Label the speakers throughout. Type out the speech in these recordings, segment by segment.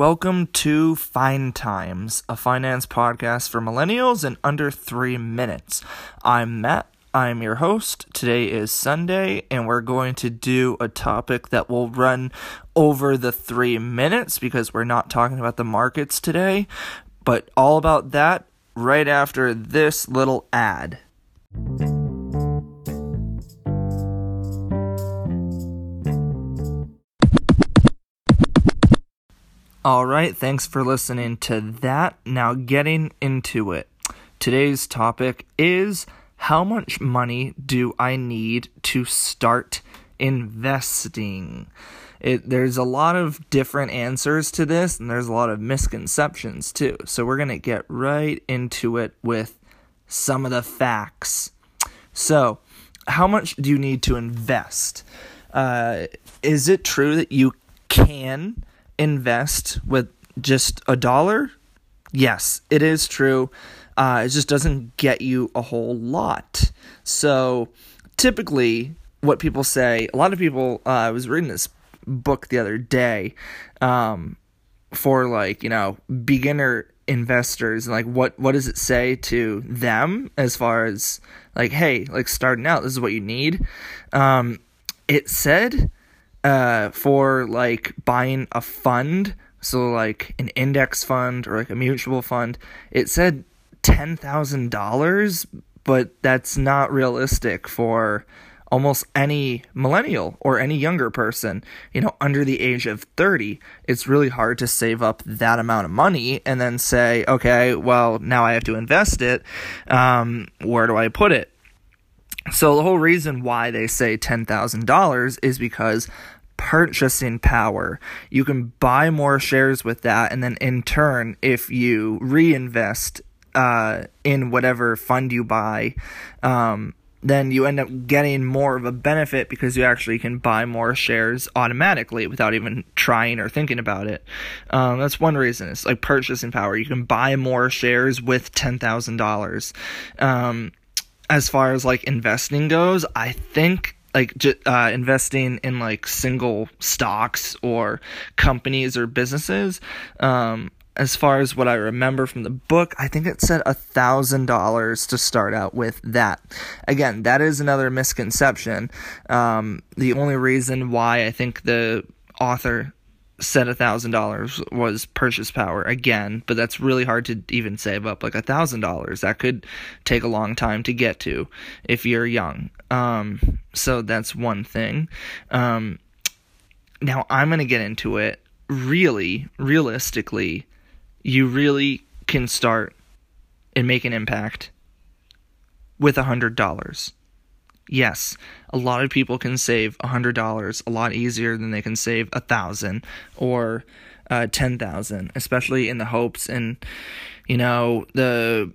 Speaker 1: Welcome to Fine Times, a finance podcast for millennials in under three minutes. I'm Matt. I'm your host. Today is Sunday, and we're going to do a topic that will run over the three minutes because we're not talking about the markets today, but all about that right after this little ad. All right, thanks for listening to that. Now, getting into it. Today's topic is how much money do I need to start investing? It, there's a lot of different answers to this, and there's a lot of misconceptions too. So, we're going to get right into it with some of the facts. So, how much do you need to invest? Uh, is it true that you can invest with just a dollar? Yes, it is true. Uh, it just doesn't get you a whole lot. So typically, what people say, a lot of people, uh, I was reading this book the other day um, for like, you know, beginner investors and like what what does it say to them as far as like hey like starting out this is what you need um it said uh, for like buying a fund, so like an index fund or like a mutual fund, it said ten thousand dollars, but that's not realistic for almost any millennial or any younger person, you know, under the age of 30, it's really hard to save up that amount of money and then say, okay, well, now I have to invest it. Um, where do I put it? So the whole reason why they say $10,000 is because purchasing power. You can buy more shares with that, and then in turn, if you reinvest uh, in whatever fund you buy, um, then you end up getting more of a benefit because you actually can buy more shares automatically without even trying or thinking about it. Um, that's one reason. It's like purchasing power. You can buy more shares with ten thousand um, dollars as far as like investing goes, I think like uh, investing in like single stocks or companies or businesses. Um, as far as what I remember from the book, I think it said thousand dollars to start out with that. Again, that is another misconception. Um, the only reason why I think the author said a thousand dollars was purchase power again, but that's really hard to even save up like a thousand dollars. That could take a long time to get to if you're young. Um, so that's one thing. Um, now I'm gonna get into it. Really, realistically, you really can start and make an impact with a hundred dollars yes, a lot of people can save $100 a lot easier than they can save a 1000 or uh, 10,000, especially in the hopes and you know, the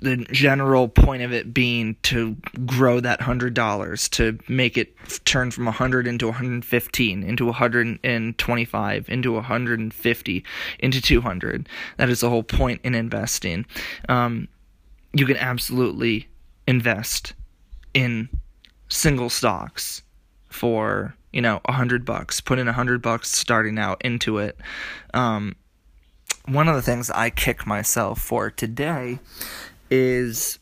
Speaker 1: the general point of it being to grow that hundred dollars to make it turn from a hundred into 115 into 125 into 150 into 200 that is the whole point in investing. Um, you can absolutely invest in single stocks for you know a hundred bucks put in a hundred bucks starting out into it. Um, one of the things i kick myself for today is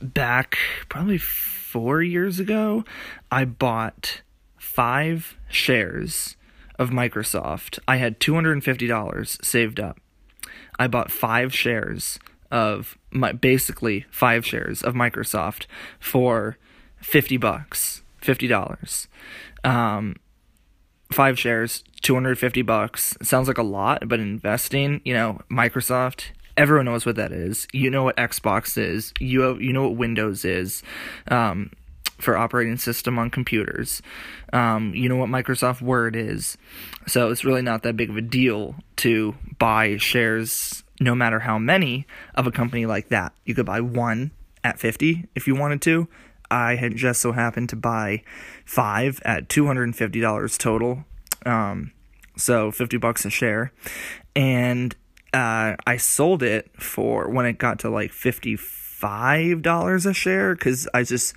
Speaker 1: back probably four years ago i bought five shares of microsoft. I had $250 saved up. I bought five shares of my basically five shares of Microsoft for 50 bucks, $50. Um, five shares, 250 bucks. Sounds like a lot, but investing, you know, Microsoft, everyone knows what that is. You know what Xbox is. You you know what Windows is. Um, for operating system on computers. Um, you know what Microsoft Word is. So it's really not that big of a deal to buy shares no matter how many of a company like that. You could buy one at 50 if you wanted to. I had just so happened to buy five at $250 total. Um, so 50 bucks a share. And uh, I sold it for when it got to like $55 a share because I just,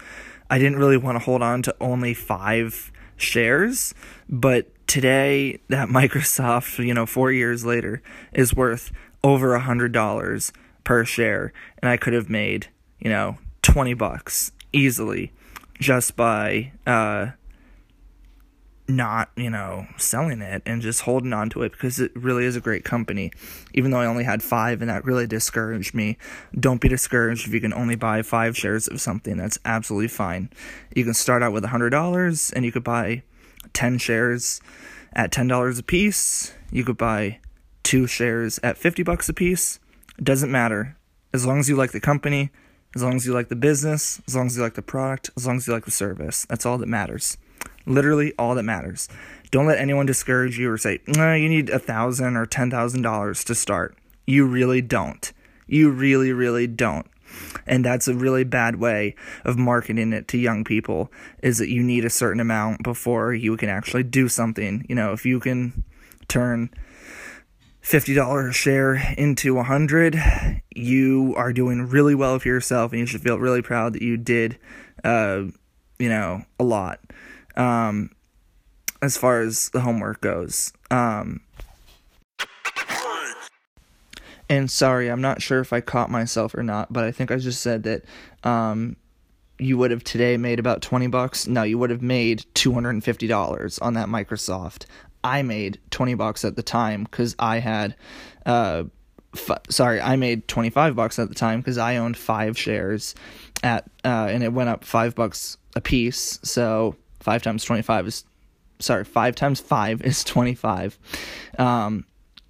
Speaker 1: I didn't really want to hold on to only five shares. But today that Microsoft, you know, four years later, is worth over a hundred dollars per share, and I could have made, you know, twenty bucks easily just by uh, not, you know, selling it and just holding on to it because it really is a great company. Even though I only had five and that really discouraged me. Don't be discouraged if you can only buy five shares of something. That's absolutely fine. You can start out with a $100 and you could buy 10 shares at $10 a piece. You could buy two shares at 50 bucks a piece. It doesn't matter. As long as you like the company, as long as you like the business, as long as you like the product, as long as you like the service. That's all that matters. Literally all that matters. Don't let anyone discourage you or say, nah, you need a thousand or ten thousand dollars to start. You really don't. You really, really don't. And that's a really bad way of marketing it to young people is that you need a certain amount before you can actually do something. You know, if you can turn $50 a share into 100 you are doing really well for yourself and you should feel really proud that you did uh, you know a lot um, as far as the homework goes. Um, and sorry i'm not sure if i caught myself or not but i think i just said that um, you would have today made about 20 bucks. No you would have made $250 on that microsoft I made 20 bucks at the time cuz I had uh f- sorry, I made 25 bucks at the time cuz I owned 5 shares at uh and it went up 5 bucks a piece. So 5 times 25 is sorry, 5 times 5 is 25. Um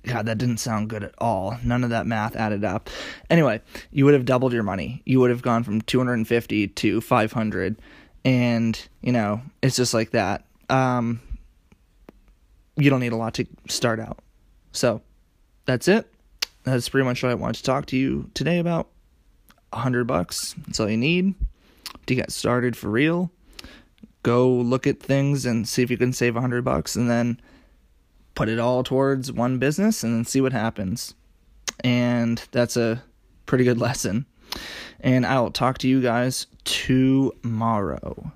Speaker 1: God, that didn't sound good at all. None of that math added up. Anyway, you would have doubled your money. You would have gone from 250 to 500 and, you know, it's just like that. Um you don't need a lot to start out. So that's it. That's pretty much what I wanted to talk to you today about. A hundred bucks. That's all you need to get started for real. Go look at things and see if you can save a hundred bucks and then put it all towards one business and then see what happens. And that's a pretty good lesson. And I'll talk to you guys tomorrow.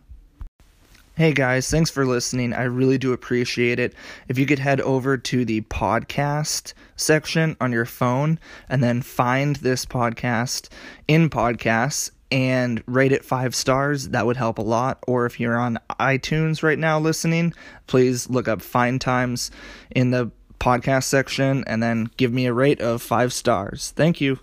Speaker 1: Hey guys, thanks for listening. I really do appreciate it. If you could head over to the podcast section on your phone and then find this podcast in podcasts and rate it five stars, that would help a lot. Or if you're on iTunes right now listening, please look up Fine Times in the podcast section and then give me a rate of five stars. Thank you.